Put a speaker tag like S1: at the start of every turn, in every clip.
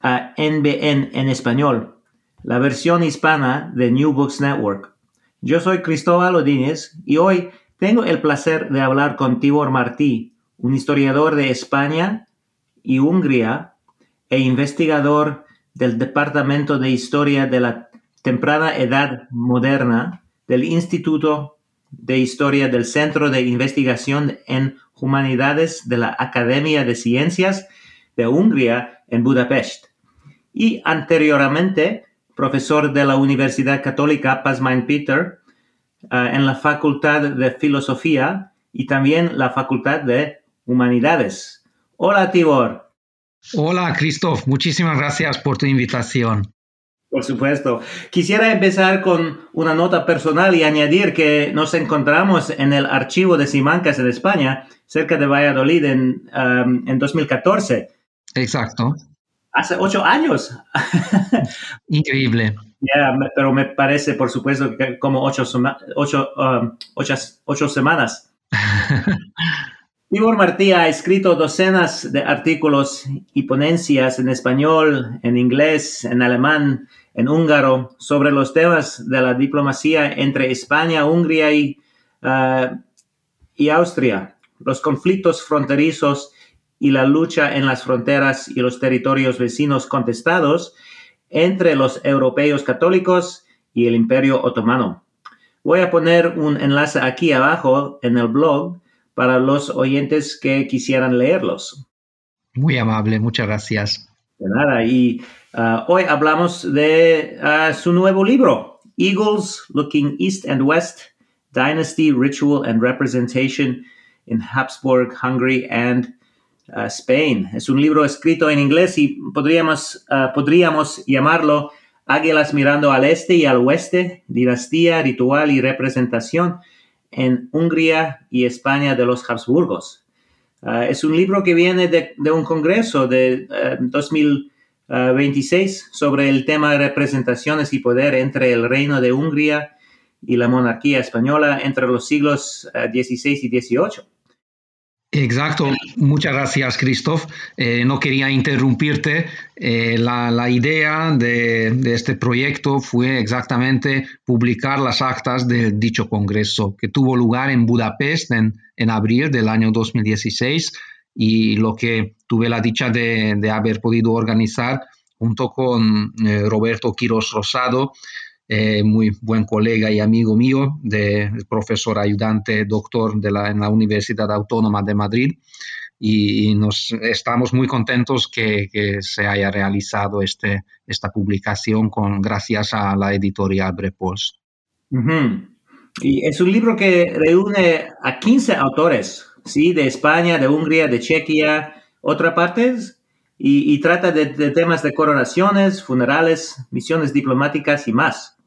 S1: a NBN en español, la versión hispana de New Books Network. Yo soy Cristóbal Odínez y hoy tengo el placer de hablar con Tibor Martí, un historiador de España y Hungría e investigador del Departamento de Historia de la Temprana Edad Moderna del Instituto de Historia del Centro de Investigación en Humanidades de la Academia de Ciencias de Hungría en Budapest y anteriormente profesor de la Universidad Católica Pasmain Peter uh, en la Facultad de Filosofía y también la Facultad de Humanidades. Hola, Tibor.
S2: Hola, Christoph. Muchísimas gracias por tu invitación.
S1: Por supuesto. Quisiera empezar con una nota personal y añadir que nos encontramos en el archivo de Simancas en España, cerca de Valladolid, en, um, en 2014.
S2: Exacto
S1: hace ocho años.
S2: Increíble.
S1: Yeah, pero me parece, por supuesto, que como ocho, ocho, um, ocho, ocho semanas. Tibor Martí ha escrito docenas de artículos y ponencias en español, en inglés, en alemán, en húngaro, sobre los temas de la diplomacia entre España, Hungría y, uh, y Austria, los conflictos fronterizos y la lucha en las fronteras y los territorios vecinos contestados entre los europeos católicos y el imperio otomano. Voy a poner un enlace aquí abajo en el blog para los oyentes que quisieran leerlos.
S2: Muy amable, muchas gracias.
S1: De nada, y uh, hoy hablamos de uh, su nuevo libro, Eagles Looking East and West, Dynasty, Ritual and Representation in Habsburg, Hungary and Spain. Es un libro escrito en inglés y podríamos, ah, podríamos llamarlo Águilas mirando al este y al oeste, dinastía, ritual y representación en Hungría y España de los Habsburgos. Ah, es un libro que viene de, un congreso de 2026 ah, sobre el tema de representaciones y poder entre el reino de Hungría y la monarquía española entre los siglos XVI y XVIII.
S2: Exacto, muchas gracias Christoph. Eh, no quería interrumpirte. Eh, la, idea de, este proyecto fue exactamente publicar las actas de dicho congreso que tuvo lugar en Budapest en, abril del año 2016 y lo que tuve la dicha de, haber podido organizar junto con eh, Roberto Quiros Rosado eh, muy buen colega y amigo mío, de, profesor ayudante, doctor de la, en la Universidad Autónoma de Madrid. Y, nos estamos muy contentos que, se haya realizado este, esta publicación con, gracias a la editorial Brepols.
S1: Y es un libro que reúne a 15 autores, ¿sí? De España, de Hungría, de Chequia, otras partes, y, trata de, temas de coronaciones, funerales, misiones diplomáticas y más.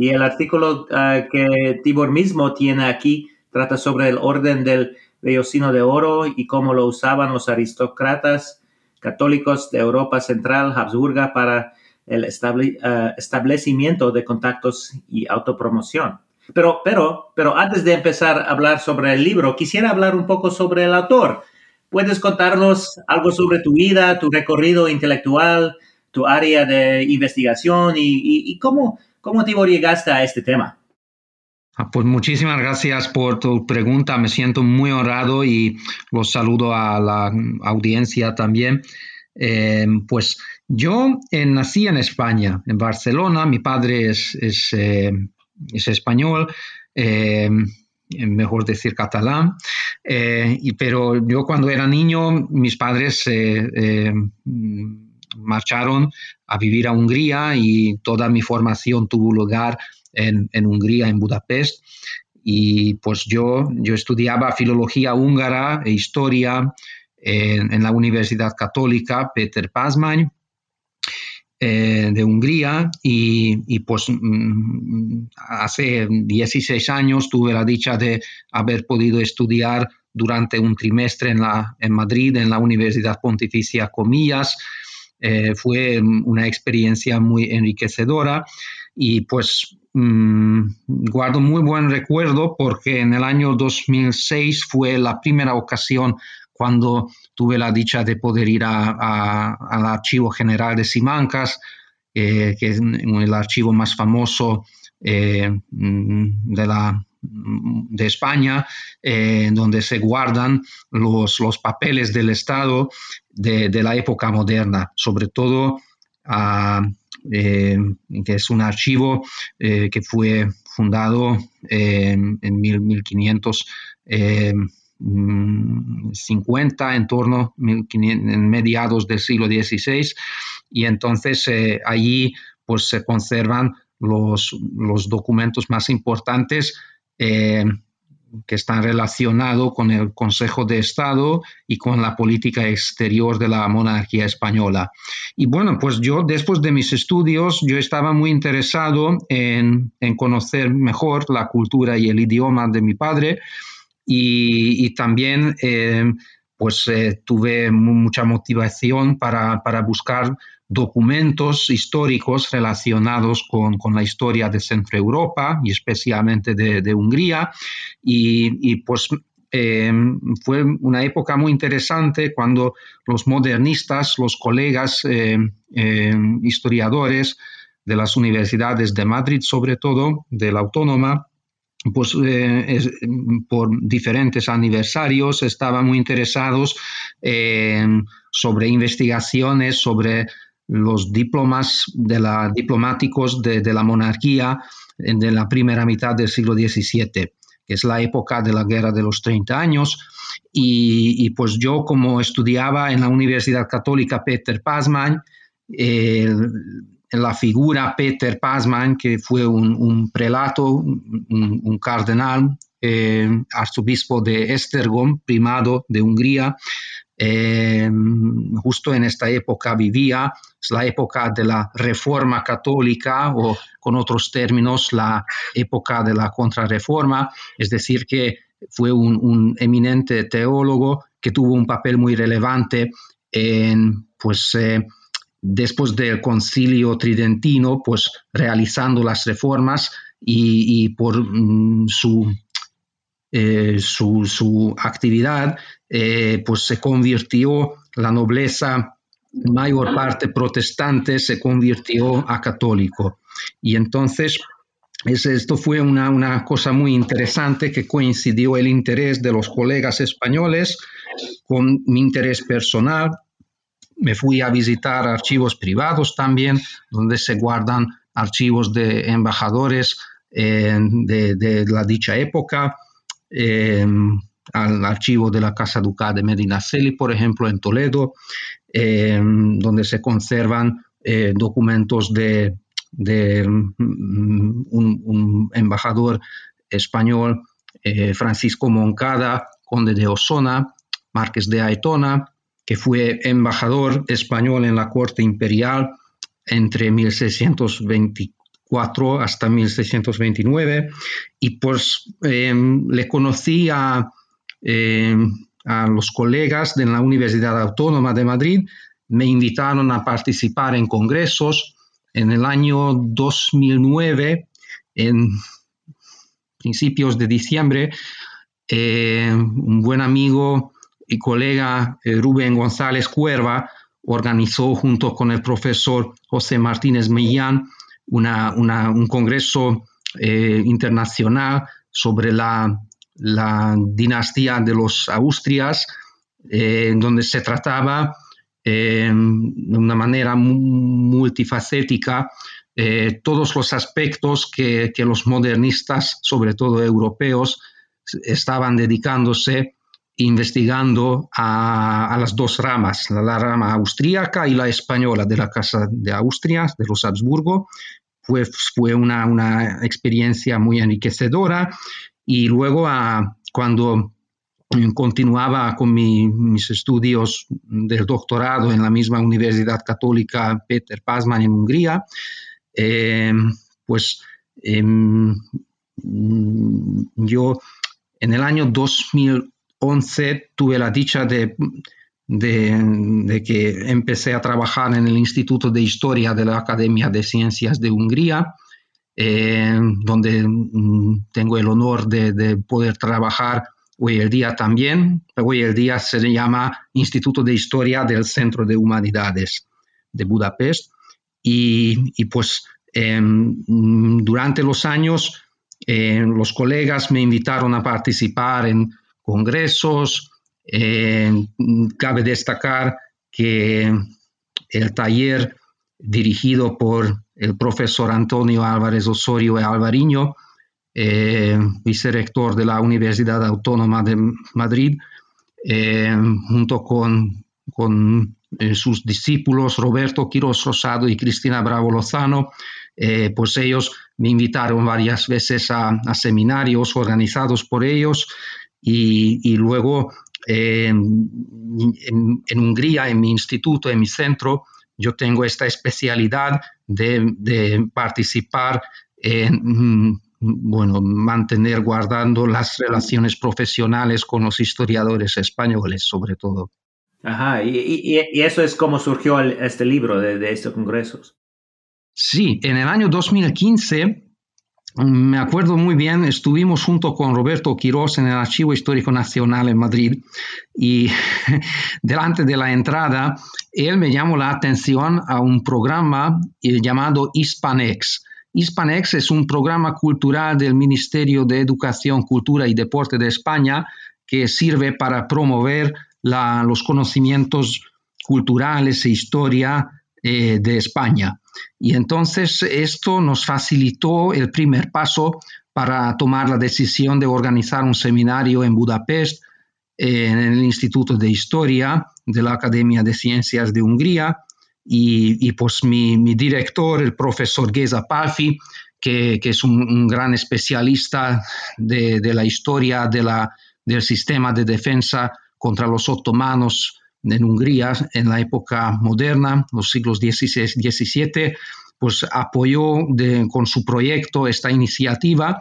S1: Y el artículo ah, que Tibor mismo tiene aquí trata sobre el orden del vellocino de oro y cómo lo usaban los aristócratas católicos de Europa Central, Habsburga, para el eh, establecimiento de contactos y autopromoción. Pero, pero, pero antes de empezar a hablar sobre el libro, quisiera hablar un poco sobre el autor. ¿Puedes contarnos algo sobre tu vida, tu recorrido intelectual, tu área de investigación y, cómo, cómo te llegaste a este tema?
S2: Ah, pues muchísimas gracias por tu pregunta. Me siento muy honrado y los saludo a la audiencia también. Eh, pues yo eh, nací en España, en Barcelona. Mi padre es, es, eh, español, mejor decir catalán. Y, pero yo cuando era niño, mis padres marcharon a vivir a Hungría y toda mi formación tuvo lugar en, Hungría, en Budapest. Y pues yo, yo estudiaba filología húngara e historia en, la Universidad Católica Peter Pazman eh, de Hungría y, pues mm, hace 16 años tuve la dicha de haber podido estudiar durante un trimestre en, la, en Madrid, en la Universidad Pontificia Comillas. Eh, fue una experiencia muy enriquecedora y pues mm, guardo muy buen recuerdo porque en el año 2006 fue la primera ocasión cuando tuve la dicha de poder ir al Archivo General de Simancas, eh, que es el archivo más famoso eh, de, la, de España, eh, donde se guardan los, los, papeles del Estado de, la época moderna, sobre todo que es un archivo que fue fundado en 1500. 50, en torno en mediados del siglo XVI, y entonces eh, allí pues se conservan los, los documentos más importantes eh, que están relacionados con el Consejo de Estado y con la política exterior de la monarquía española. Y bueno, pues yo después de mis estudios, yo estaba muy interesado en, en conocer mejor la cultura y el idioma de mi padre y, también eh, pues eh, tuve mucha motivación para, buscar documentos históricos relacionados con, la historia de Centro Europa y especialmente de, Hungría. Y, pues eh, fue una época muy interesante cuando los modernistas, los colegas historiadores de las universidades de Madrid, sobre todo de la Autónoma, pues eh, por diferentes aniversarios estaban muy interesados sobre investigaciones sobre los diplomas de la, diplomáticos de, la monarquía de la primera mitad del siglo XVII, que es la época de la Guerra de los 30 años. Y, pues yo como estudiaba en la Universidad Católica Peter Pazman, la figura Peter Pasman, que fue un, prelato, un, cardenal, eh, arzobispo de Estergom, primado de Hungría. Eh, justo en esta época vivía, es la época de la reforma católica o con otros términos la época de la contrarreforma, es decir, que fue un, eminente teólogo que tuvo un papel muy relevante en pues, eh, después del concilio tridentino, pues realizando las reformas y, por mm, eh, su, su, actividad, eh, pues se convirtió la nobleza, mayor parte protestante, se convirtió a católico. Y entonces esto fue una, una, cosa muy interesante que coincidió el interés de los colegas españoles con mi interés personal me fui a visitar archivos privados también, donde se guardan archivos de embajadores eh, de, la dicha época, eh, al archivo de la Casa Ducal de Medinaceli, por ejemplo, en Toledo, eh, donde se conservan documentos de, mm, un, embajador español, Francisco Moncada, conde de Osona, Márquez de Aitona, que fue embajador español en la corte imperial entre 1624 hasta 1629 y pues em, le conocí a, em, a, los colegas de la Universidad Autónoma de Madrid me invitaron a participar en congresos. En el año 2009, en principios de diciembre, eh, un buen amigo y colega eh, Rubén González Cuerva organizó junto con el profesor José Martínez Millán un congreso eh, internacional sobre la, dinastía de los Austrias, en donde se trataba de una manera multifacética todos los aspectos que, que, los modernistas, sobre todo europeos, estaban dedicándose investigando a, las dos ramas, la, rama austríaca y la española de la Casa de Austria, de los Habsburgo. Fue una, experiencia muy enriquecedora y luego cuando continuaba con mis estudios del doctorado en la misma Universidad Católica Peter Pazman en Hungría, eh, pues em, yo en el año 2011 tuve la dicha de, de, que empecé a trabajar en el Instituto de Historia de la Academia de Ciencias de Hungría, eh, donde mm, tengo el honor de, poder trabajar hoy el día también. Hoy el día se llama Instituto de Historia del Centro de Humanidades de Budapest. Y, pues em, durante los años eh, los colegas me invitaron a participar en congresos. Eh, cabe destacar que el taller dirigido por el profesor Antonio Álvarez Osorio Alvariño, eh, vicerector de la Universidad Autónoma de Madrid, junto con, con sus discípulos Roberto Quiroz Rosado y Cristina Bravo Lozano, pues ellos me invitaron varias veces a, seminarios organizados por ellos y, luego eh, en, Hungría, en mi instituto, en mi centro, yo tengo esta especialidad de, participar en, mm, bueno, mantener guardando las relaciones profesionales con los historiadores españoles, sobre todo.
S1: Ajá, y, eso es como surgió este libro de, de estos congresos.
S2: Sí, en el año 2015, me acuerdo muy bien, estuvimos junto con Roberto Quirós en el Archivo Histórico Nacional en Madrid y delante de la entrada, él me llamó la atención a un programa eh, llamado Hispanex. Hispanex es un programa cultural del Ministerio de Educación, Cultura y Deporte de España que sirve para promover los conocimientos culturales e historia eh, de España. Y entonces esto nos facilitó el primer paso para tomar la decisión de organizar un seminario en Budapest, en el Instituto de Historia de la Academia de Ciencias de Hungría. Y, pues mi, director, el profesor Geza Palfi, que, es un, gran especialista de, la historia del sistema de defensa contra los otomanos en Hungría en la época moderna, los siglos XVI, XVII, pues apoyó con su proyecto esta iniciativa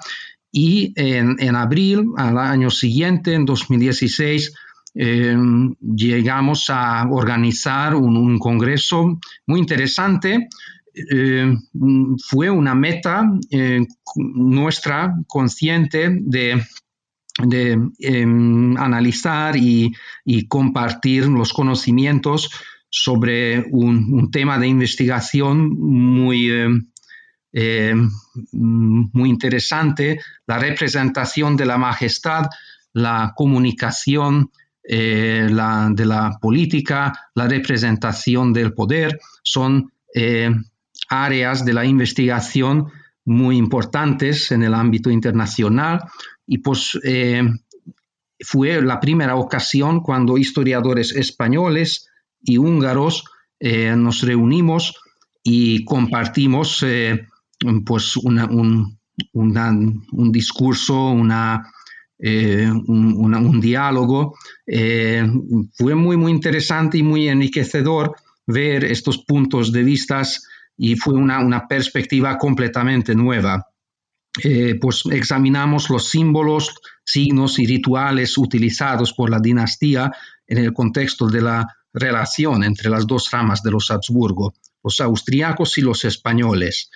S2: y en, abril, al año siguiente, en 2016, em, llegamos a organizar un, congreso muy interesante. Em, fue una meta eh, nuestra consciente de de em, analizar y, compartir los conocimientos sobre un, tema de investigación muy, em, em, muy interesante, la representación de la majestad, la comunicación eh, de la política, la representación del poder, son áreas de la investigación muy importantes en el ámbito internacional y pues eh, fue la primera ocasión cuando historiadores españoles y húngaros eh, nos reunimos y compartimos eh, pues un, discurso, una, un, diálogo. fue muy, muy interesante y muy enriquecedor ver estos puntos de vista y fue una, una perspectiva completamente nueva. Eh, pues examinamos los símbolos, signos y rituales utilizados por la dinastía en el contexto de la relación entre las dos ramas de los Habsburgo, los austriacos y los españoles.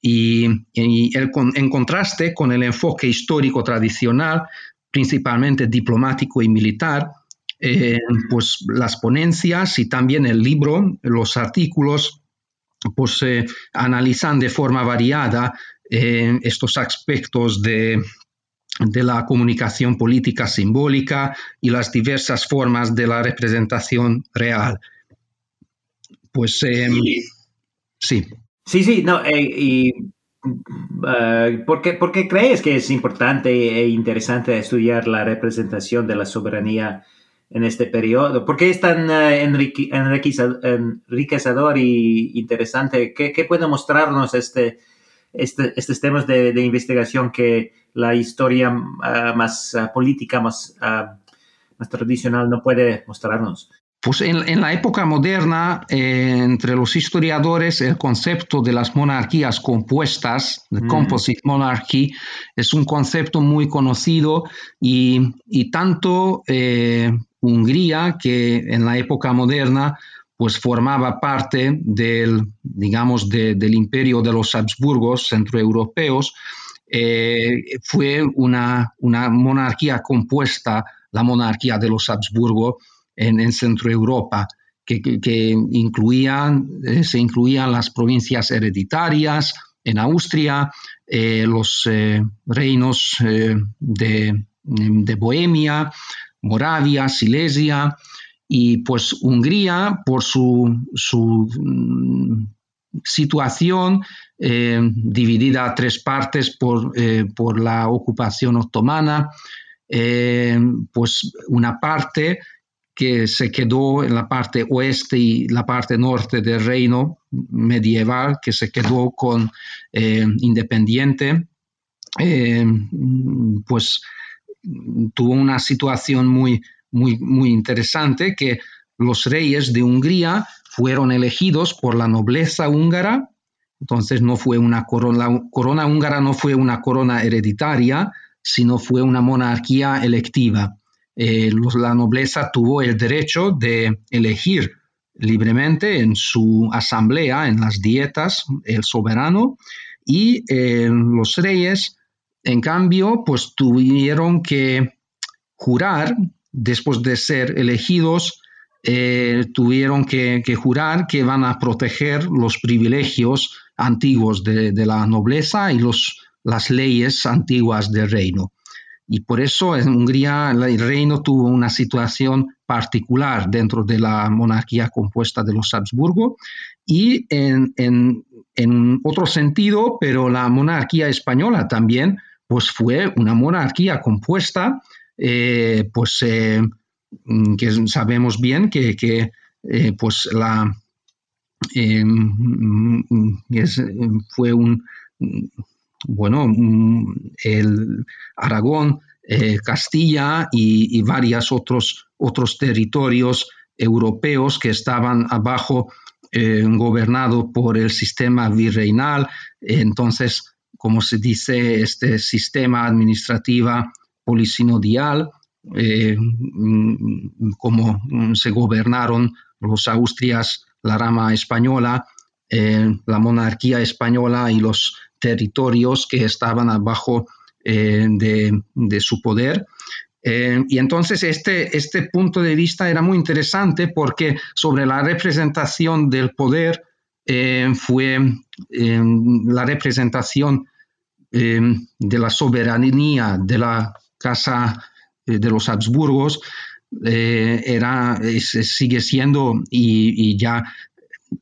S2: Y, en contraste con el enfoque histórico tradicional, principalmente diplomático y militar, eh, pues las ponencias y también el libro, los artículos, pues eh, analizan de forma variada eh, estos aspectos de, de la comunicación política simbólica y las diversas formas de la representación real. Pues sí.
S1: Sí, sí, no, y uh, ¿por, qué, crees que es importante e interesante estudiar la representación de la soberanía en este periodo? ¿Por qué es tan uh, enriquecedor y interesante? ¿Qué, puede mostrarnos este, este, estos temas de, investigación que la historia uh, más política, más, más tradicional no puede mostrarnos?
S2: Pues en, la época moderna, eh, entre los historiadores, el concepto de las monarquías compuestas, the mm. composite monarchy, es un concepto muy conocido y, tanto eh, Hungría, que en la época moderna pues formaba parte del, digamos, del imperio de los Habsburgos centroeuropeos, eh, fue una, una monarquía compuesta, la monarquía de los Habsburgo, en, Centro Europa, que, incluían, eh, se incluían las provincias hereditarias en Austria, eh, los reinos de, Bohemia, Moravia, Silesia, y pues Hungría, por su, su mm, situación dividida a tres partes por, por la ocupación otomana, pues una parte que se quedó en la parte oeste y la parte norte del reino medieval, que se quedó con eh, independiente, eh, pues tuvo una situación muy, muy, muy interesante que los reyes de Hungría fueron elegidos por la nobleza húngara, entonces no fue una corona, la corona húngara no fue una corona hereditaria, sino fue una monarquía electiva. Eh, la nobleza tuvo el derecho de elegir libremente en su asamblea, en las dietas, el soberano, y eh, los reyes, en cambio, pues tuvieron que jurar, después de ser elegidos, eh, tuvieron que, jurar que van a proteger los privilegios antiguos de, la nobleza y los, las leyes antiguas del reino. Y por eso en Hungría el reino tuvo una situación particular dentro de la monarquía compuesta de los Habsburgo y en, otro sentido, pero la monarquía española también, pues fue una monarquía compuesta, eh, pues eh, que sabemos bien que, eh, pues la fue un bueno, mm, el Aragón, Castilla y, varios otros, otros territorios europeos que estaban abajo gobernados por el sistema virreinal. Entonces, como se dice, este sistema administrativo polisinodial, eh, mm, como se gobernaron los Austrias, la rama española, la monarquía española y los territorios que estaban abajo eh, de, su poder. Eh, y entonces este, este punto de vista era muy interesante porque sobre la representación del poder eh, fue la representación de la soberanía de la Casa de los Habsburgos era, sigue siendo y, y, ya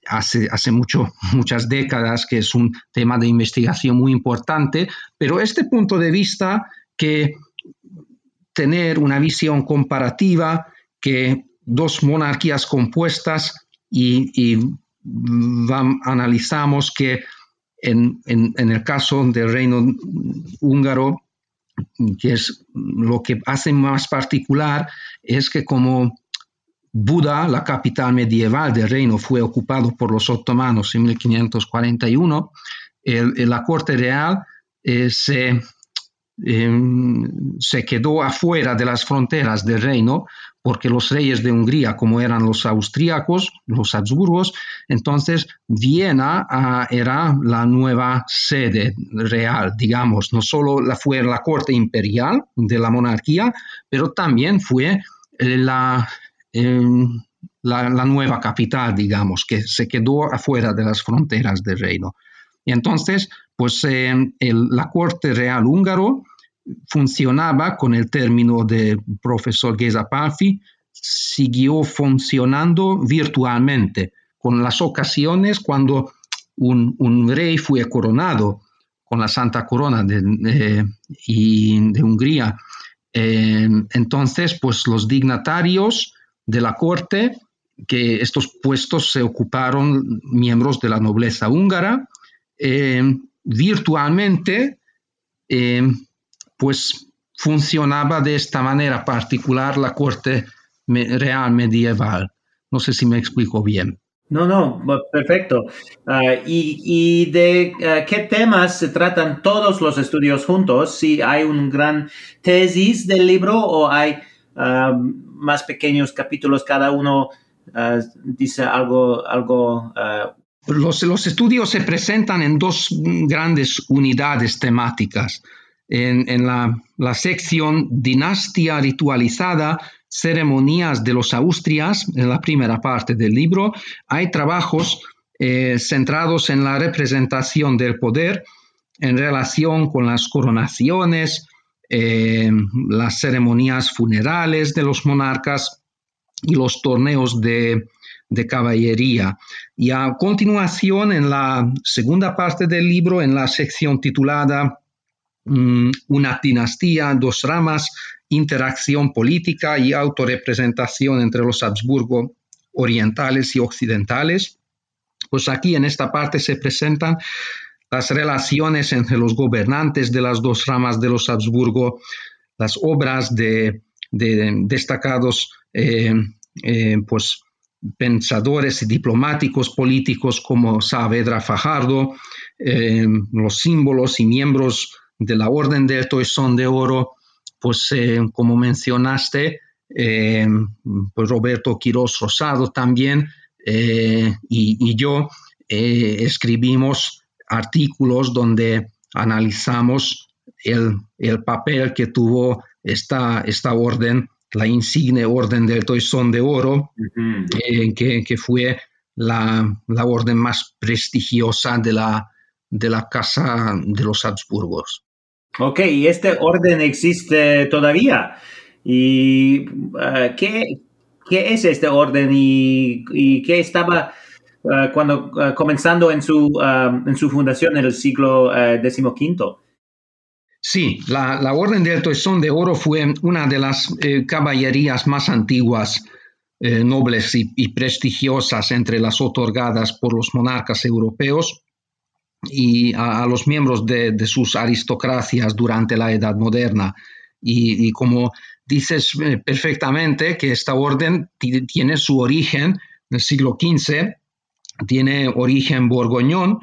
S2: hace, hace mucho, muchas décadas, que es un tema de investigación muy importante, pero este punto de vista que tener una visión comparativa, que dos monarquías compuestas y, analizamos que en, en, el caso del reino húngaro, que es lo que hace más particular, es que como Buda, la capital medieval del reino, fue ocupado por los otomanos en 1541. la corte real eh, se, em, se quedó afuera de las fronteras del reino porque los reyes de Hungría, como eran los austríacos, los Habsburgos, entonces Viena ah, era la nueva sede real, digamos, no solo fue la corte imperial de la monarquía, pero también fue eh, la, em, la, la, nueva capital, digamos, que se quedó afuera de las fronteras del reino. Y entonces, pues la corte real húngaro funcionaba con el término de profesor Geza Palfi, siguió funcionando virtualmente, con las ocasiones cuando un, rey fue coronado con la Santa Corona de, de Hungría. Eh, entonces, pues los dignatarios de la corte, que estos puestos se ocuparon miembros de la nobleza húngara, eh, virtualmente, eh, pues funcionaba de esta manera particular la corte real medieval. No sé si me explico bien.
S1: No, no, perfecto. Ah, y, de ah, qué temas se tratan todos los estudios juntos? Si hay un gran tesis del libro o hay ah, más pequeños capítulos, cada uno dice algo, algo
S2: los, estudios se presentan en dos grandes unidades temáticas. En, la, sección Dinastía ritualizada ceremonias de los Austrias, en la primera parte del libro, hay trabajos eh, centrados en la representación del poder en relación con las coronaciones, eh, las ceremonias funerales de los monarcas y los torneos de, caballería. Y a continuación, en la segunda parte del libro, en la sección titulada mm, Una dinastía, dos ramas, interacción política y autorrepresentación entre los Habsburgo orientales y occidentales. Pues aquí en esta parte se presentan las relaciones entre los gobernantes de las dos ramas de los Habsburgo, las obras de, destacados eh, eh, pues, pensadores y diplomáticos políticos como Saavedra Fajardo, eh, los símbolos y miembros de la Orden del Toisón de Oro, pues eh, como mencionaste, eh, pues Roberto Quiroz Rosado también eh, y, yo escribimos artículos donde analizamos el, papel que tuvo esta, esta orden, la insigne orden del Toisón de Oro, que, que, fue la, la, orden más prestigiosa de la, de la Casa de los Habsburgos.
S1: Ok, y este orden existe todavía. ¿Y uh, ¿qué, ¿qué, es este orden y, y qué estaba uh, cuando uh, comenzando en su, en su fundación en el siglo XV?
S2: Sí, la, Orden del Toisón de Oro fue una de las eh, caballerías más antiguas, eh, nobles y, prestigiosas entre las otorgadas por los monarcas europeos y a, los miembros de, sus aristocracias durante la Edad Moderna. Y, como dices eh, perfectamente que esta orden tiene su origen en el siglo XV, tiene origen borgoñón,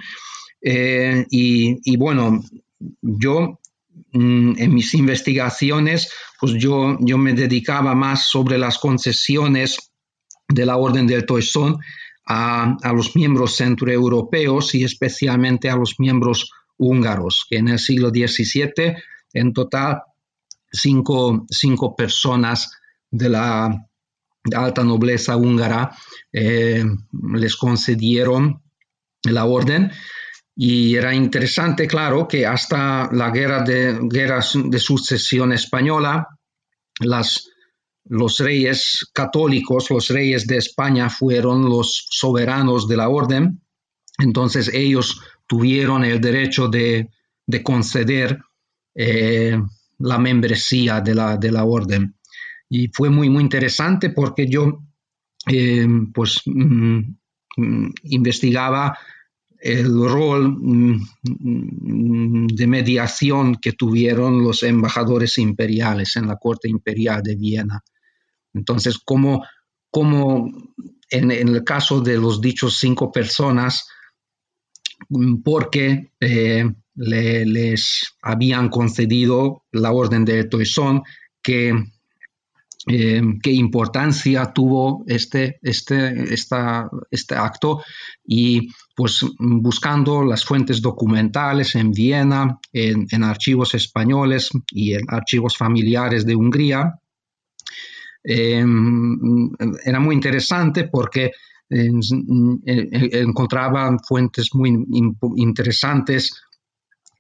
S2: y, bueno, yo en mis investigaciones, pues yo, yo me dedicaba más sobre las concesiones de la Orden del Toisón a, los miembros centroeuropeos y especialmente a los miembros húngaros, que en el siglo XVII en total cinco, personas de la alta nobleza húngara eh, les concedieron la orden y era interesante, claro, que hasta la guerra de, de sucesión española, las los reyes católicos, los reyes de España fueron los soberanos de la orden, entonces ellos tuvieron el derecho de, conceder eh, la membresía de la, de la, orden. Y fue muy, muy interesante porque yo eh, pues mm, mm, investigaba el rol mm, de mediación que tuvieron los embajadores imperiales en la corte imperial de Viena. Entonces, como, en, el caso de los dichos cinco personas, porque eh, les habían concedido la Orden de Toisón, que eh, qué importancia tuvo este, este, este acto. Y pues buscando las fuentes documentales en Viena, en, archivos españoles y en archivos familiares de Hungría, em, era muy interesante porque encontraban fuentes muy interesantes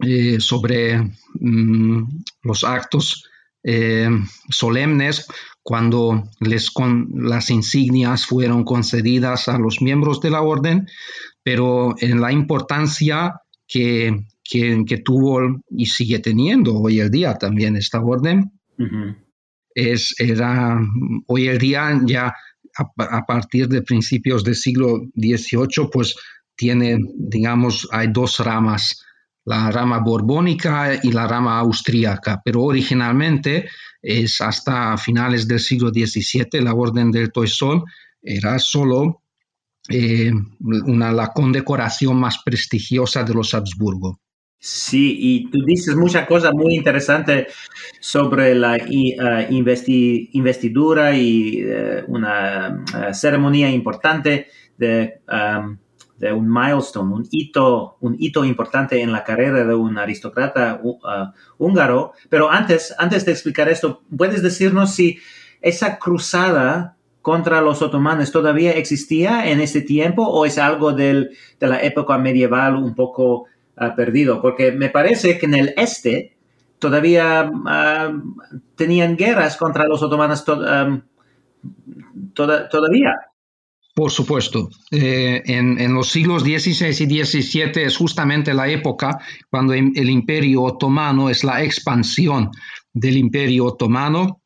S2: eh, sobre mm, los actos eh, solemnes cuando les con, las insignias fueron concedidas a los miembros de la orden, pero en la importancia que, que, tuvo y sigue teniendo hoy el día también esta orden, es, era hoy el día ya a, partir de principios del siglo XVIII, pues tiene, digamos, hay dos ramas la rama borbónica y la rama austríaca, pero originalmente es hasta finales del siglo XVII la Orden del Toisón era solo eh, una, la condecoración más prestigiosa de los Habsburgo.
S1: Sí, y tú dices muchas cosas muy interesantes sobre la uh, investidura y uh, una ceremonia importante de un milestone, un hito, un hito importante en la carrera de un aristócrata uh, húngaro. Pero antes, antes de explicar esto, ¿puedes decirnos si esa cruzada contra los otomanos todavía existía en ese tiempo o es algo de la época medieval un poco uh, perdido? Porque me parece que en el este todavía uh, tenían guerras contra los otomanos um, todavía.
S2: Por supuesto, eh, en, los siglos XVI y XVII es justamente la época cuando el imperio otomano es la expansión del imperio otomano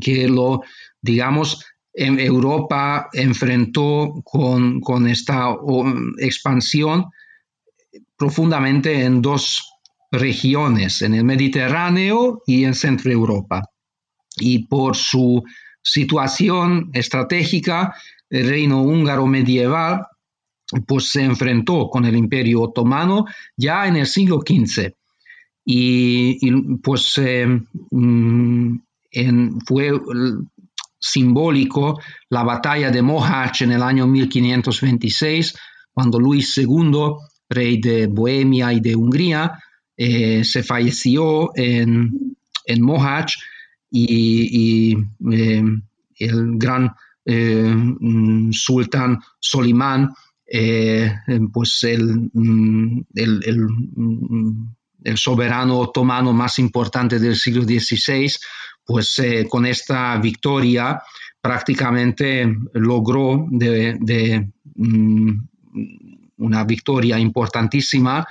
S2: que lo, digamos, en Europa enfrentó con, con esta expansión profundamente en dos regiones, en el Mediterráneo y en Centro Europa. Y por su situación estratégica, el reino húngaro medieval pues se enfrentó con el imperio otomano ya en el siglo XV. Y, pues eh, mm, fue simbólico la batalla de Mohács en el año 1526, cuando Luis II, rey de Bohemia y de Hungría, eh, se falleció en, en Mohács y, eh, el gran eh, mm, sultán Solimán, eh, pues mm, el, soberano otomano más importante del siglo XVI, pues eh, con esta victoria prácticamente logró mm, una victoria importantísima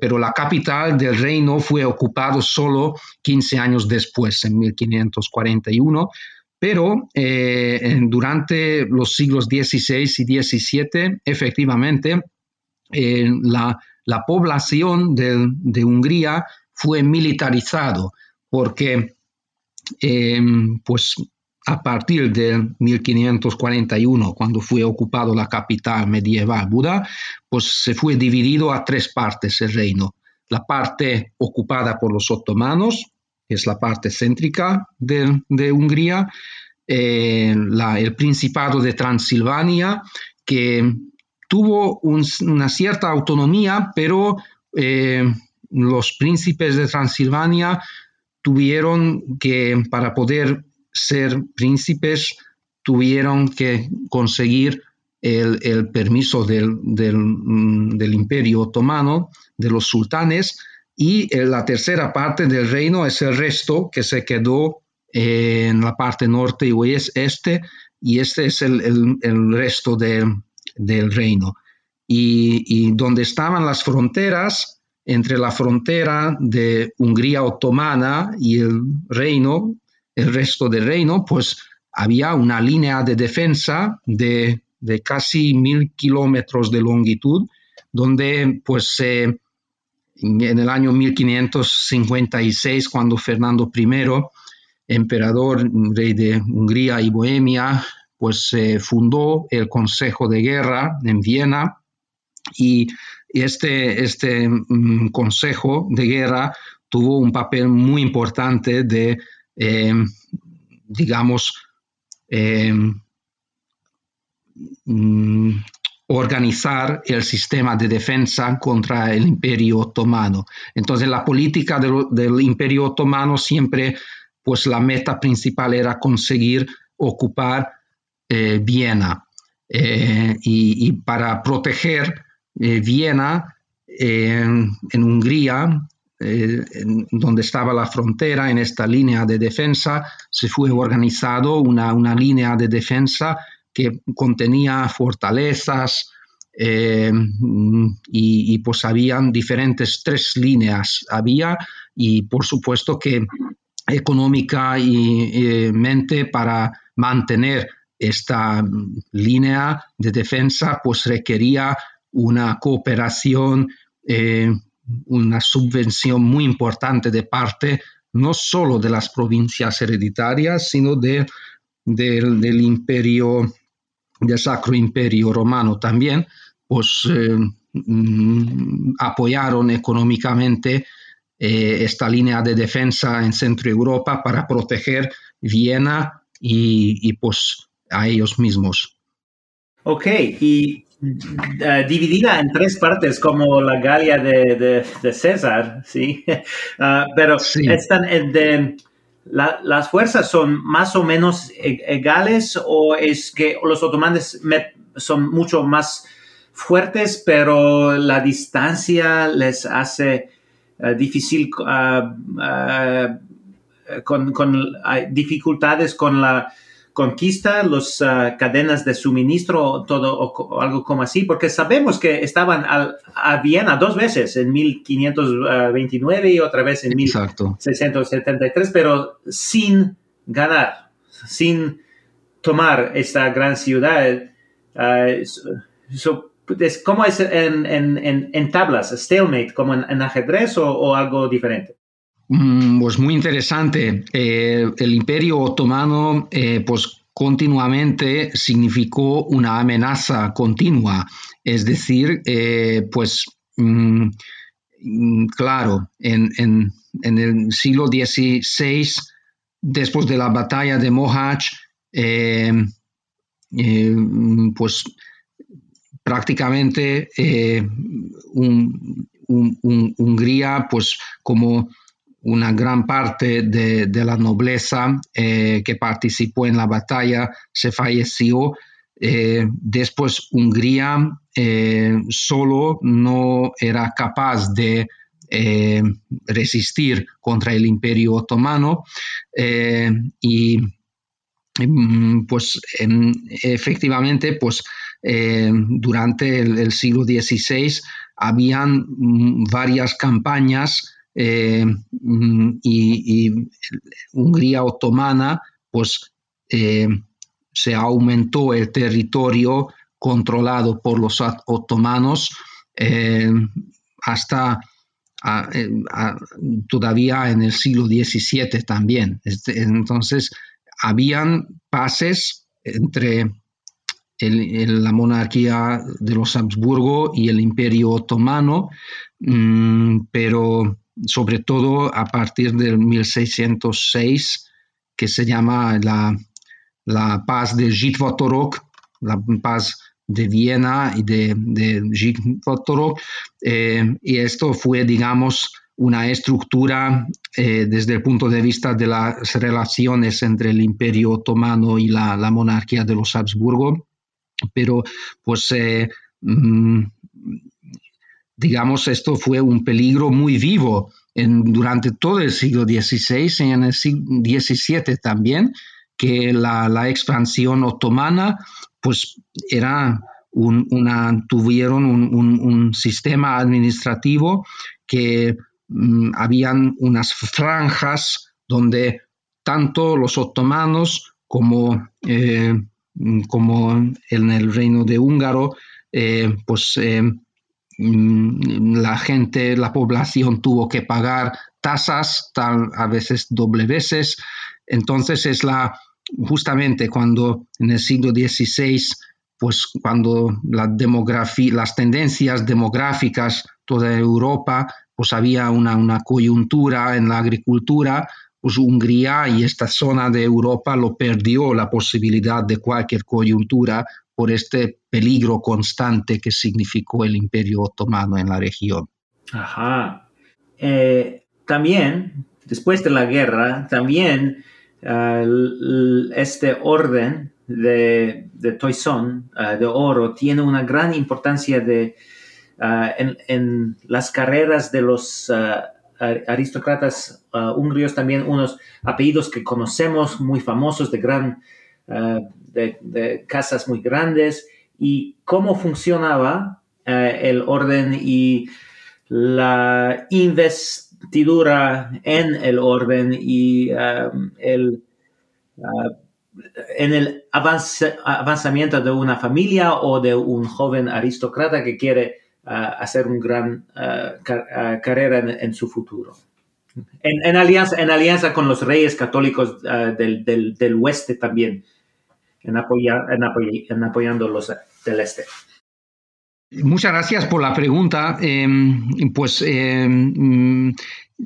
S2: pero la capital del reino fue ocupado solo 15 años después, en 1541, pero eh, durante los siglos XVI y XVII, efectivamente, eh, la, población de, Hungría fue militarizado porque eh, pues, a partir de 1541, cuando fue ocupado la capital medieval Buda, pues se fue dividido a tres partes el reino. La parte ocupada por los otomanos, es la parte céntrica de, Hungría, eh, el Principado de Transilvania, que tuvo una cierta autonomía, pero eh, los príncipes de Transilvania tuvieron que, para poder ser príncipes, tuvieron que conseguir el, permiso del, del, imperio otomano, de los sultanes, y eh, la tercera parte del reino es el resto que se quedó eh, en la parte norte y oeste, y este es el, resto del reino. Y, donde estaban las fronteras, entre la frontera de Hungría otomana y el reino, el resto del reino, pues había una línea de defensa de, casi mil kilómetros de longitud, donde pues se en el año 1556, cuando Fernando I, emperador, rey de Hungría y Bohemia, pues fundó el Consejo de Guerra en Viena Y este, este mm, Consejo de Guerra tuvo un papel muy importante de, em, digamos, em, mm, organizar el sistema de defensa contra el imperio otomano. Entonces la política del, imperio otomano siempre, pues la meta principal era conseguir ocupar eh, Viena. Eh, y, para proteger eh, Viena en Hungría, donde estaba la frontera, en esta línea de defensa, se fue organizado una, una línea de defensa que contenía fortalezas eh, y, pues habían diferentes tres líneas. Había y por supuesto que económica y, mente para mantener esta línea de defensa pues requería una cooperación, eh, una subvención muy importante de parte no solo de las provincias hereditarias, sino de, del imperio del Sacro Imperio Romano también, pues eh, mm, apoyaron económicamente eh, esta línea de defensa en Centro Europa para proteger Viena y, pues a ellos mismos.
S1: Ok, y eh, dividida en tres partes como la Galia de, César, ¿sí? Ah, pero están de las fuerzas son más o menos e-, egales o es que los otomanes son mucho más fuertes, pero la distancia les hace eh, difícil ah, ah, con, con dificultades con la conquista, las ah, cadenas de suministro, todo o, algo como así, porque sabemos que estaban a Viena dos veces, en 1529 y otra vez en 1673, pero sin ganar, sin tomar esta gran ciudad. Uh, ¿Cómo es en, en, en, tablas, stalemate, como en, ajedrez o, algo diferente?
S2: Mm, pues muy interesante. Eh, el imperio otomano, eh, pues continuamente significó una amenaza continua. Es decir, eh, pues mm, mm, claro, en, el siglo XVI, después de la batalla de Mohács, pues prácticamente Hungría, pues como una gran parte de, la nobleza eh, que participó en la batalla se falleció. Eh, después Hungría eh, solo no era capaz de resistir contra el imperio otomano y mm, pues efectivamente pues durante el, siglo XVI habían mm, varias campañas eh, mm, y, Hungría otomana, pues eh, se aumentó el territorio controlado por los otomanos eh, hasta todavía en el siglo XVII también. Este, entonces, habían pases entre la monarquía de los Habsburgo y el imperio otomano, mm, pero sobre todo a partir del 1606, que se llama la, la paz de Žitvotorok, la paz de Viena y de, de eh, y esto fue, digamos, una estructura eh, desde el punto de vista de las relaciones entre el imperio otomano y la, monarquía de los Habsburgo, pero pues eh, mm, digamos, esto fue un peligro muy vivo durante todo el siglo XVI y en el siglo XVII también, que la, expansión otomana, pues era una, tuvieron un, sistema administrativo que mm, habían unas franjas donde tanto los otomanos como, eh, como en el reino de Húngaro, eh, pues eh, Mm, la gente, la población tuvo que pagar tasas, tal, a veces doble veces. Entonces es la, justamente cuando en el siglo XVI pues cuando las tendencias demográficas toda Europa, pues había una, una coyuntura en la agricultura, pues Hungría y esta zona de Europa lo perdió la posibilidad de cualquier coyuntura por este peligro constante que significó el imperio otomano en la región.
S1: Ajá. Eh, también, después de la guerra, también eh, este orden de, de Toisón, eh, de oro, tiene una gran importancia de, en, las carreras de los aristócratas húngaros, también unos apellidos que conocemos muy famosos de gran de, casas muy grandes y cómo funcionaba eh, el orden y la investidura en el orden y um, el, en el avanzamiento de una familia o de un joven aristócrata que quiere hacer una gran carrera en, su futuro. En, alianza, en alianza con los reyes católicos del, del, del oeste también en, en, apoyando los del este.
S2: Muchas gracias por la pregunta. Em, pues em,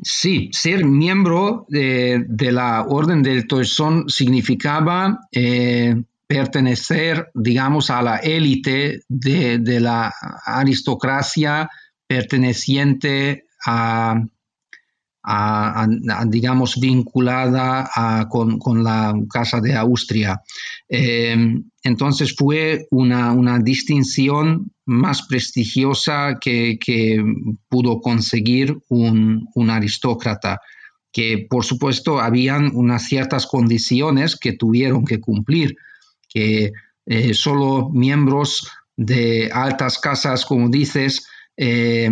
S2: sí, ser miembro de, la Orden del Toisón significaba eh, pertenecer, digamos, a la élite de, la aristocracia perteneciente a, digamos, vinculada con, la Casa de Austria. Em, entonces fue una, distinción más prestigiosa que, pudo conseguir un, aristócrata, que por supuesto habían unas ciertas condiciones que tuvieron que cumplir, que eh, solo miembros de altas casas, como dices, eh,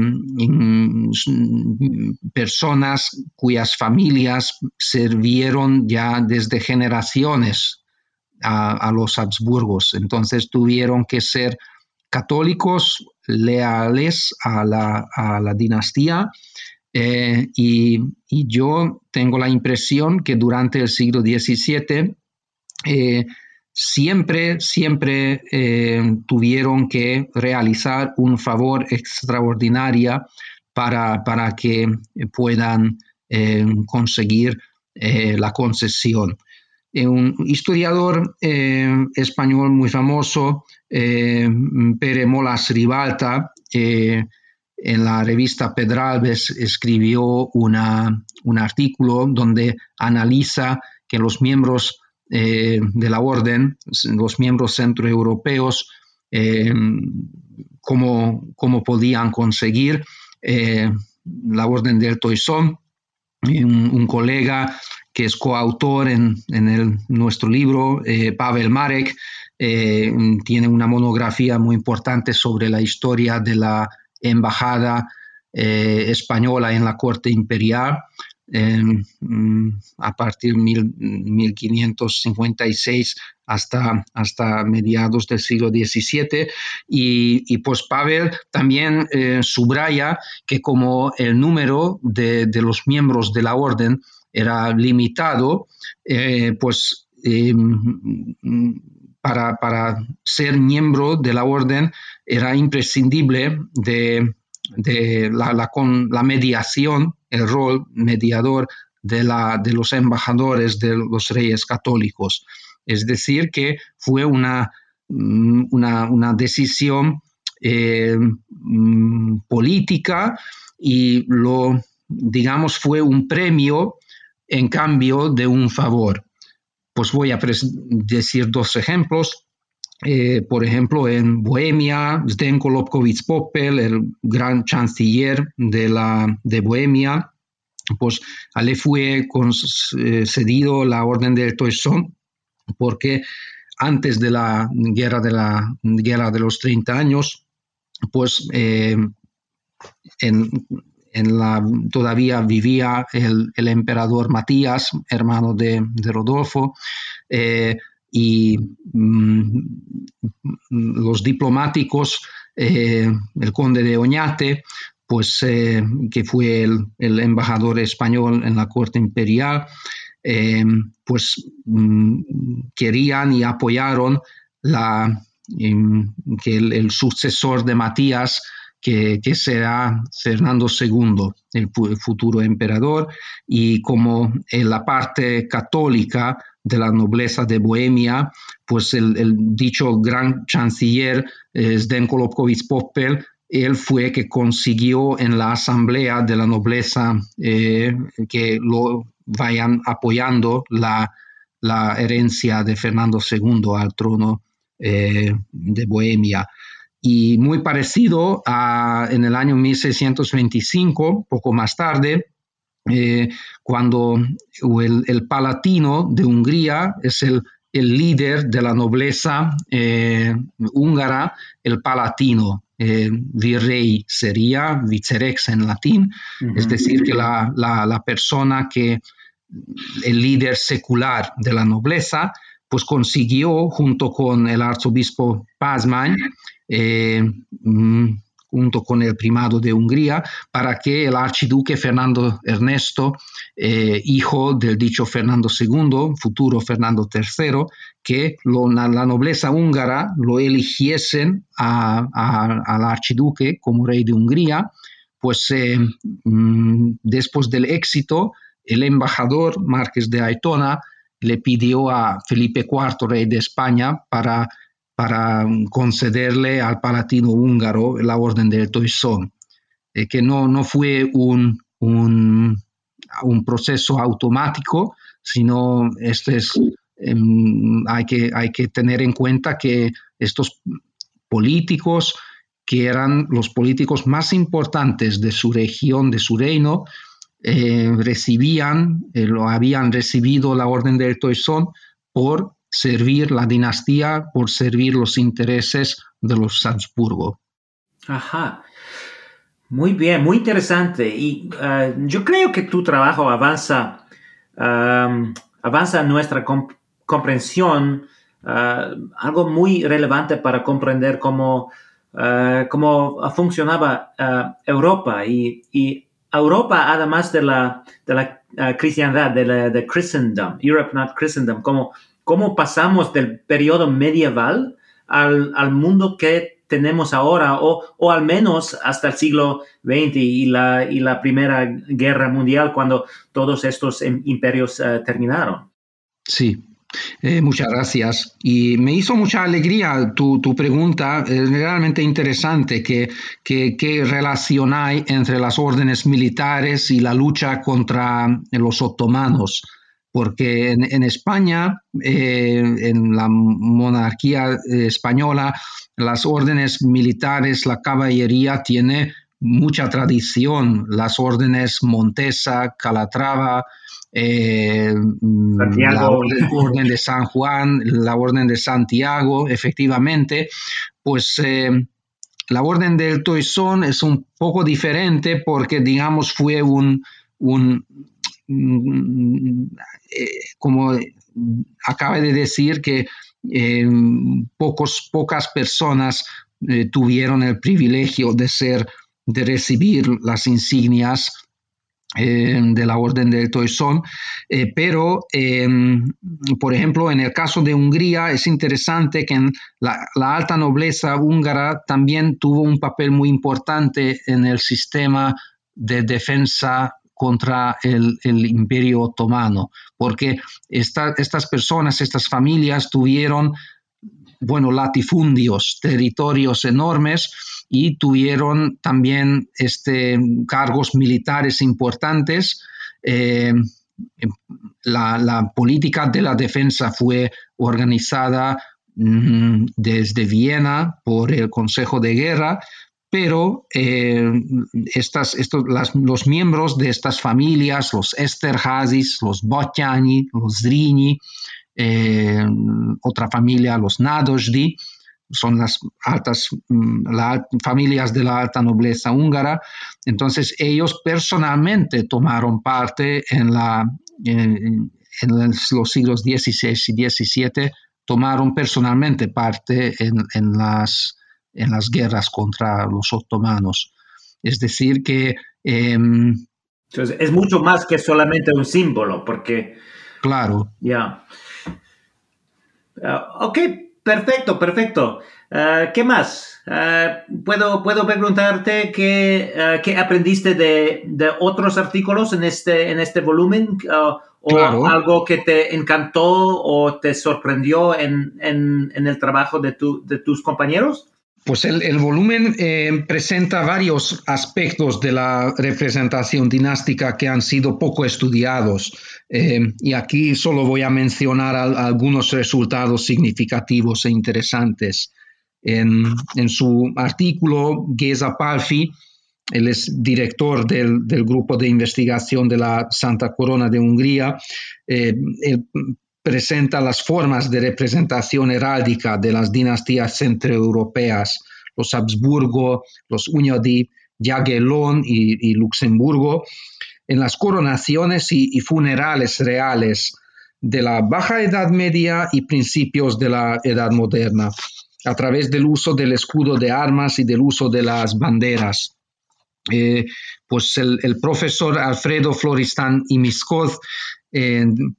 S2: personas cuyas familias sirvieron ya desde generaciones a, los Habsburgos. Entonces tuvieron que ser católicos leales a la, dinastía. Eh, y, yo tengo la impresión que durante el siglo XVII siempre, siempre eh, tuvieron que realizar un favor extraordinario para, para que puedan conseguir la concesión. Un historiador eh, español muy famoso, eh, Pere Molas Ribalta, eh, en la revista Pedralbes escribió un artículo donde analiza que los miembros de la orden, los miembros centroeuropeos, cómo, cómo, podían conseguir la orden del Toisón. Un, colega que es coautor en, nuestro libro, eh, Pavel Marek, eh, tiene una monografía muy importante sobre la historia de la embajada eh, española en la corte imperial a partir de 1556 hasta, hasta mediados del siglo XVII. Y, pues Pavel también subraya que como el número de, de los miembros de la orden era limitado, eh, pues em, para, ser miembro de la orden era imprescindible de, la, con, la, mediación, el rol mediador de, la, de los embajadores de los reyes católicos. Es decir, que fue una, mm, una, decisión eh, mm, política y lo, digamos, fue un premio en cambio de un favor. Pues voy a decir dos ejemplos. Eh, por ejemplo, en Bohemia, Zdenko Lobkowicz-Poppel, el gran chanciller de, la, de Bohemia, pues le fue concedido la orden del Toisón porque antes de la guerra de, la, guerra de los 30 años, pues eh, en, en la, todavía vivía el, emperador Matías, hermano de, Rodolfo, eh, y mm, los diplomáticos, eh, el conde de Oñate, pues eh, que fue el, embajador español en la corte imperial, pues mm, querían y apoyaron la, que el, sucesor de Matías, que, será Fernando II, el, futuro emperador, y como en la parte católica de la nobleza de Bohemia, pues el, dicho gran chanciller eh, Zdenko Popel, él fue que consiguió en la asamblea de la nobleza eh, que lo vayan apoyando la, herencia de Fernando II al trono eh, de Bohemia. Y muy parecido a en el año 1625, poco más tarde, eh, cuando el, Palatino de Hungría es el, líder de la nobleza húngara, el Palatino, eh, virrey sería vicerex en latín, es decir, que la, persona que, el líder secular de la nobleza, pues consiguió junto con el arzobispo Pazman eh, mm, junto con el primado de Hungría, para que el archiduque Fernando Ernesto, eh, hijo del dicho Fernando II, futuro Fernando III, que la nobleza húngara lo eligiesen al archiduque como rey de Hungría, pues eh, mm, después del éxito, el embajador Márquez de Aitona le pidió a Felipe IV, rey de España, para para concederle al palatino húngaro la orden del Toisón, eh, que no, no fue un, un, proceso automático, sino este es, em, hay, que, hay que tener en cuenta que estos políticos, que eran los políticos más importantes de su región, de su reino, eh, recibían, eh, lo habían recibido la orden del Toisón por servir la dinastía, por servir los intereses de los Habsburgo.
S1: Ajá. Muy bien, muy interesante. Y uh, yo creo que tu trabajo avanza, avanza nuestra comprensión, uh, algo muy relevante para comprender cómo, uh, cómo funcionaba Europa. Y, y, Europa, además de la, de la cristiandad, de la de Christendom, Europe not Christendom, como cómo pasamos del periodo medieval al, mundo que tenemos ahora, o, al menos hasta el siglo XX y la, y la Primera Guerra Mundial, cuando todos estos imperios eh, terminaron.
S2: Sí, eh, muchas gracias. Y me hizo mucha alegría tu, pregunta, es realmente interesante, que, que, relación hay entre las órdenes militares y la lucha contra los otomanos porque en, España, eh, en la monarquía eh, española, las órdenes militares, la caballería tiene mucha tradición, las órdenes Montesa, Calatrava, eh, la orden, de San Juan, la orden de Santiago, efectivamente, pues la orden del Toisón es un poco diferente porque, digamos, fue un, un como acaba de decir, que eh, pocos, pocas personas eh, tuvieron el privilegio de ser, de recibir las insignias de la Orden del Toisón, pero, por ejemplo, en el caso de Hungría es interesante que la, la, alta nobleza húngara también tuvo un papel muy importante en el sistema de defensa contra el, imperio otomano, porque estas personas, estas familias tuvieron, bueno, latifundios, territorios enormes y tuvieron también este, cargos militares importantes. Eh, la, política de la defensa fue organizada mm, desde Viena por el Consejo de Guerra, pero eh, estos, los miembros de estas familias, los Esterhazis, los Botjani, los Drini, eh, otra familia, los Nadojdi, son las altas mm, familias de la alta nobleza húngara. Entonces ellos personalmente tomaron parte en, la, en, los siglos XVI y XVII, tomaron personalmente parte en las en las guerras contra los otomanos. Es decir, que... Em,
S1: es mucho más que solamente un símbolo, porque...
S2: Claro.
S1: Ya. Ah, ok, Perfecto, perfecto. Ah, ¿Qué más? Ah, ¿puedo, ¿Puedo preguntarte qué, qué aprendiste de, de, otros artículos en este, en este volumen? ¿O algo que te encantó o te sorprendió en, en, en el trabajo de, tu, de tus compañeros?
S2: Pues el, volumen eh, presenta varios aspectos de la representación dinástica que han sido poco estudiados eh, y aquí solo voy a mencionar algunos resultados significativos e interesantes. En, su artículo, Geza Palfi, él es director del, grupo de investigación de la Santa Corona de Hungría, eh, presenta las formas de representación heráldica de las dinastías centroeuropeas, los Habsburgo, los Uñadi, Jagellón y, Luxemburgo, en las coronaciones y, funerales reales de la Baja Edad Media y principios de la Edad Moderna, a través del uso del escudo de armas y del uso de las banderas. Eh, pues el, profesor Alfredo Floristán y Miscoz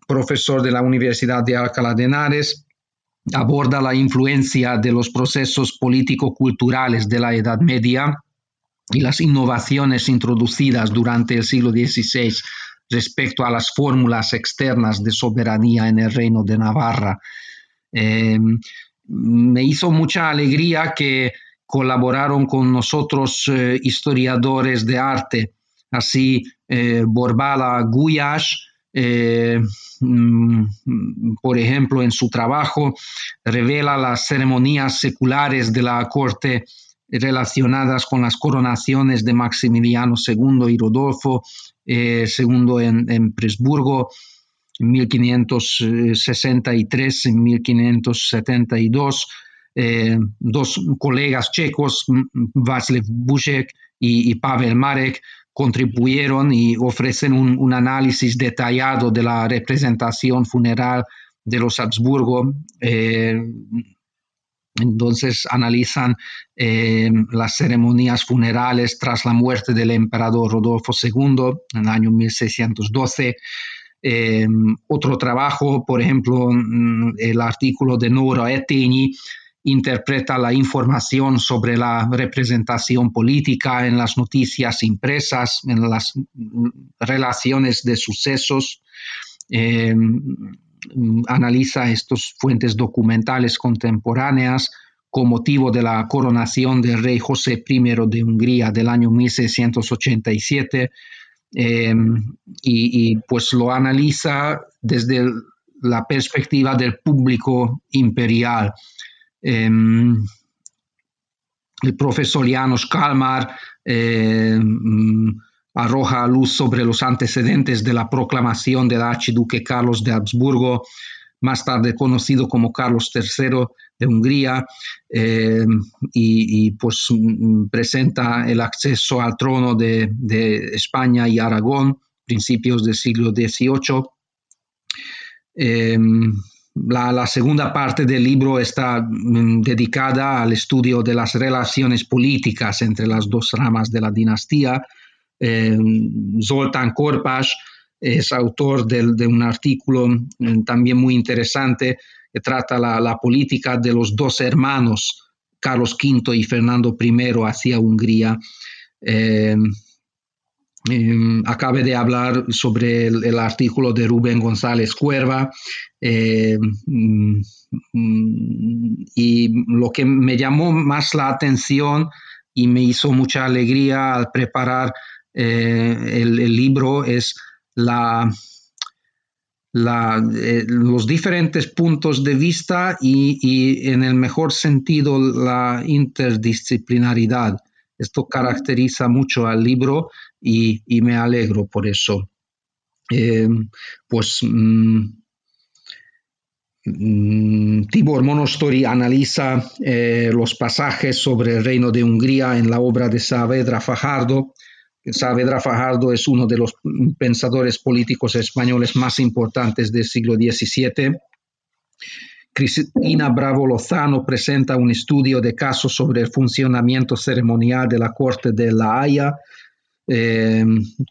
S2: profesor de la Universidad de Alcalá de Henares, aborda la influencia de los procesos político-culturales de la Edad Media y las innovaciones introducidas durante el siglo XVI respecto a las fórmulas externas de soberanía en el reino de Navarra. Em, me hizo mucha alegría que colaboraron con nosotros eh, historiadores de arte, así eh, Borbala Guyash, eh, mm, por ejemplo, en su trabajo revela las ceremonias seculares de la corte relacionadas con las coronaciones de Maximiliano II y Rodolfo II eh, en, Presburgo en 1563 y 1572. Eh, dos colegas checos, Václav Bušek y, y Pavel Marek, contribuyeron y ofrecen un, análisis detallado de la representación funeral de los Habsburgo. Eh, entonces analizan eh, las ceremonias funerales tras la muerte del emperador Rodolfo II en el año 1612. Eh, otro trabajo, por ejemplo, mm, el artículo de Nora Eteni interpreta la información sobre la representación política en las noticias impresas, en las relaciones de sucesos, em, analiza estas fuentes documentales contemporáneas con motivo de la coronación del rey José I de Hungría del año 1687 em, y, y pues lo analiza desde la perspectiva del público imperial. Em, el profesor Janos Kalmar em, arroja luz sobre los antecedentes de la proclamación del archiduque Carlos de Habsburgo, más tarde conocido como Carlos III de Hungría, em, y, pues presenta el acceso al trono de, de España y Aragón, principios del siglo XVIII. La, segunda parte del libro está mm, dedicada al estudio de las relaciones políticas entre las dos ramas de la dinastía. Eh, Zoltán Korpas es autor de, un artículo mm, también muy interesante que trata la, política de los dos hermanos, Carlos V y Fernando I, hacia Hungría. Eh, eh, acabe de hablar sobre el, artículo de Rubén González Cuerva eh, mm, y lo que me llamó más la atención y me hizo mucha alegría al preparar eh, el, libro es la, los diferentes puntos de vista y, y, en el mejor sentido la interdisciplinaridad. Esto caracteriza mucho al libro y, me alegro por eso. Eh, pues mm, mm, Tibor Monostori analiza eh, los pasajes sobre el reino de Hungría en la obra de Saavedra Fajardo. Saavedra Fajardo es uno de los pensadores políticos españoles más importantes del siglo XVII. Cristina Bravo Lozano presenta un estudio de casos sobre el funcionamiento ceremonial de la Corte de La Haya eh,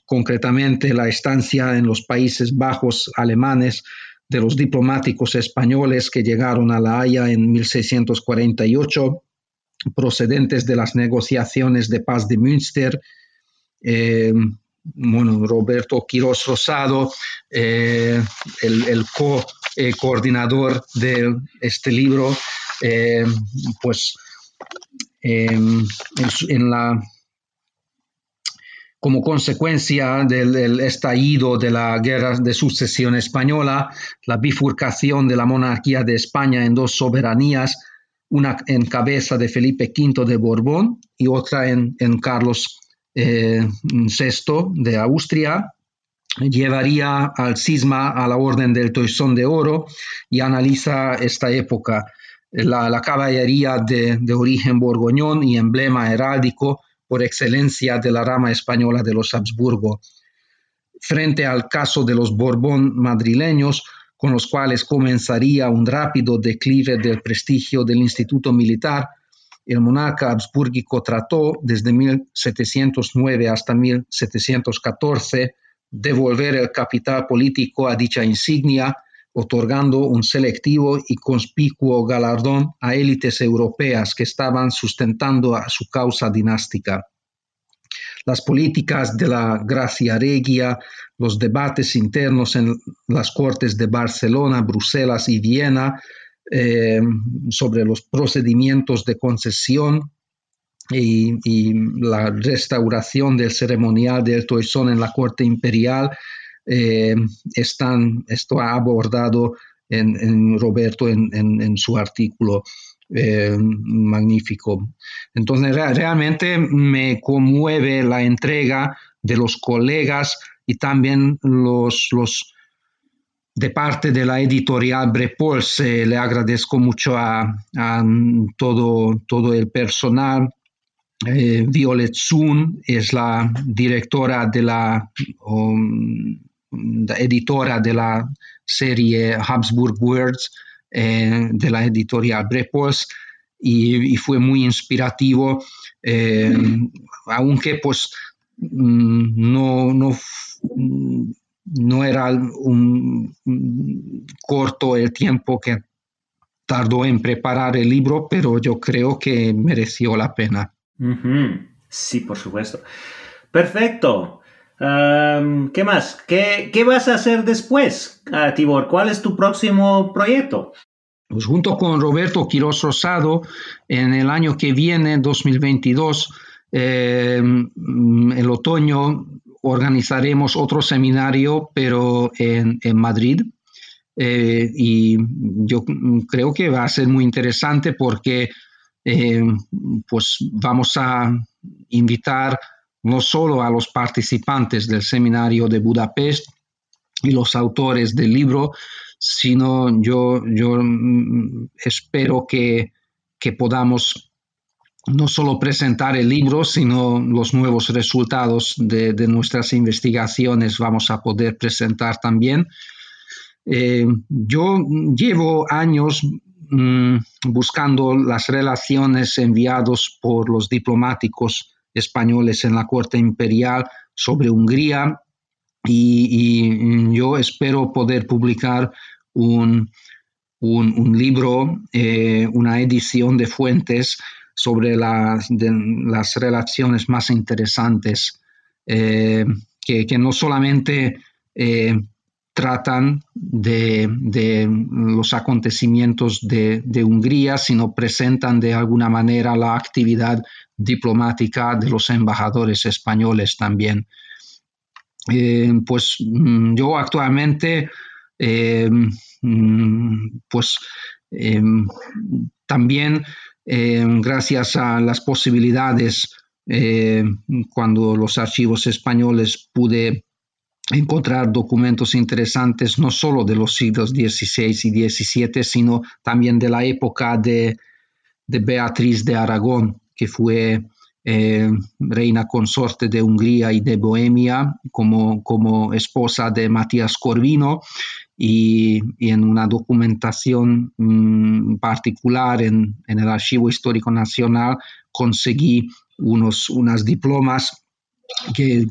S2: concretamente la estancia en los Países Bajos alemanes de los diplomáticos españoles que llegaron a La Haya en 1648, procedentes de las negociaciones de paz de Münster, eh, bueno, Roberto Quiroz Rosado, eh, el, co-coordinador de este libro, pues en, la como consecuencia del, estallido de la guerra de sucesión española, la bifurcación de la monarquía de España en dos soberanías, una en cabeza de Felipe V de Borbón y otra en, Carlos eh, VI de Austria, llevaría al cisma a la Orden del Toisón de Oro y analiza esta época. La, caballería de, origen borgoñón y emblema heráldico por excelencia de la rama española de los Habsburgo. Frente al caso de los Borbón madrileños, con los cuales comenzaría un rápido declive del prestigio del Instituto Militar, el monarca habsburgico trató desde 1709 hasta 1714 devolver el capital político a dicha insignia, otorgando un selectivo y conspicuo galardón a élites europeas que estaban sustentando a su causa dinástica. Las políticas de la Gracia Regia, los debates internos en las cortes de Barcelona, Bruselas y Viena eh, sobre los procedimientos de concesión y, la restauración del ceremonial del toisón en la corte imperial. Eh, están, esto ha abordado en, Roberto en, su artículo eh, magnífico. Entonces, realmente me conmueve la entrega de los colegas y también los, los de parte de la editorial Brepols le agradezco mucho a, todo, todo el personal. Eh, Violet Sun es la directora de la, editora de la serie Habsburg Words eh, de la editorial Brepols y, fue muy inspirativo, eh, aunque pues mm, no, no no era un, corto el tiempo que tardó en preparar el libro, pero yo creo que mereció la pena.
S1: Sí, por supuesto. Perfecto. ¿Qué más? ¿Qué, vas a hacer después, uh, Tibor? ¿Cuál es tu próximo proyecto?
S2: Pues junto con Roberto Quiroz Rosado, en el año que viene, 2022, em, el otoño, organizaremos otro seminario, pero en, Madrid. Eh, y yo creo que va a ser muy interesante porque eh, pues vamos a invitar no solo a los participantes del seminario de Budapest y los autores del libro, sino yo, yo mm, espero que, que podamos no solo presentar el libro, sino los nuevos resultados de, nuestras investigaciones vamos a poder presentar también. Eh, yo llevo años mm, buscando las relaciones enviadas por los diplomáticos españoles en la corte imperial sobre Hungría y, yo espero poder publicar un, libro, eh, una edición de fuentes sobre las, las relaciones más interesantes, eh, que, no solamente eh, tratan de, los acontecimientos de, Hungría, sino presentan de alguna manera la actividad diplomática de los embajadores españoles también. Eh, pues mm, yo actualmente, mm, pues también eh, gracias a las posibilidades eh, cuando los archivos españoles pude encontrar documentos interesantes no solo de los siglos XVI y XVII, sino también de la época de, Beatriz de Aragón, que fue eh, reina consorte de Hungría y de Bohemia como, como esposa de Matías Corvino. Y, en una documentación mm, particular en, el Archivo Histórico Nacional conseguí unos, unas diplomas que,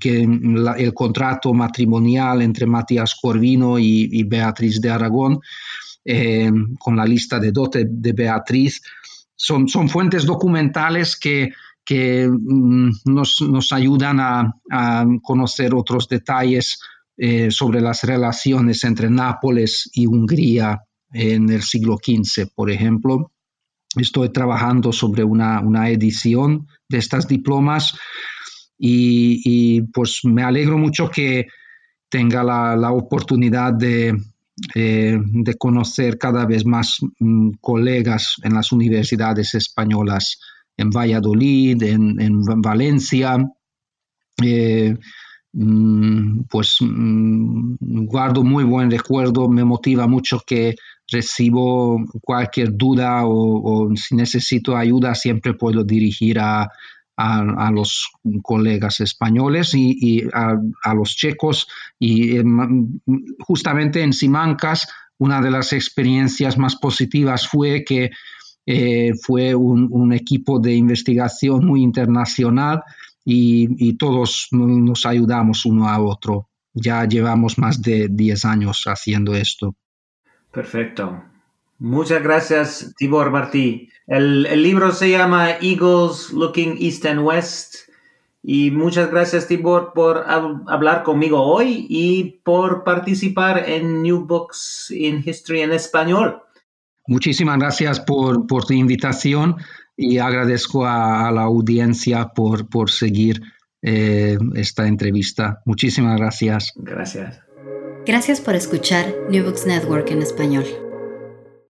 S2: el contrato matrimonial entre Matías Corvino y, Beatriz de Aragón, eh, con la lista de dote de Beatriz, son, son fuentes documentales que, que mm, nos, ayudan a, conocer otros detalles eh, sobre las relaciones entre Nápoles y Hungría en el siglo XV, por ejemplo. Estoy trabajando sobre una, edición de estas diplomas y, pues me alegro mucho que tenga la, oportunidad de, eh, de, conocer cada vez más mm, colegas en las universidades españolas en Valladolid, en, Valencia. Eh, mm, pues mm, guardo muy buen recuerdo, me motiva mucho que recibo cualquier duda o, si necesito ayuda siempre puedo dirigir a, los colegas españoles y, a, los checos. Y eh, justamente en Simancas, una de las experiencias más positivas fue que eh, fue un, equipo de investigación muy internacional y, todos nos ayudamos uno a otro. Ya llevamos más de 10 años haciendo esto.
S1: Perfecto. Muchas gracias, Tibor Martí. El, el, libro se llama Eagles Looking East and West. Y muchas gracias, Tibor, por hablar conmigo hoy y por participar en New Books in History en español.
S2: Muchísimas gracias por, tu invitación y agradezco a, la audiencia por, por seguir eh, esta entrevista. Muchísimas gracias.
S1: Gracias.
S3: Gracias por escuchar New Books Network en español.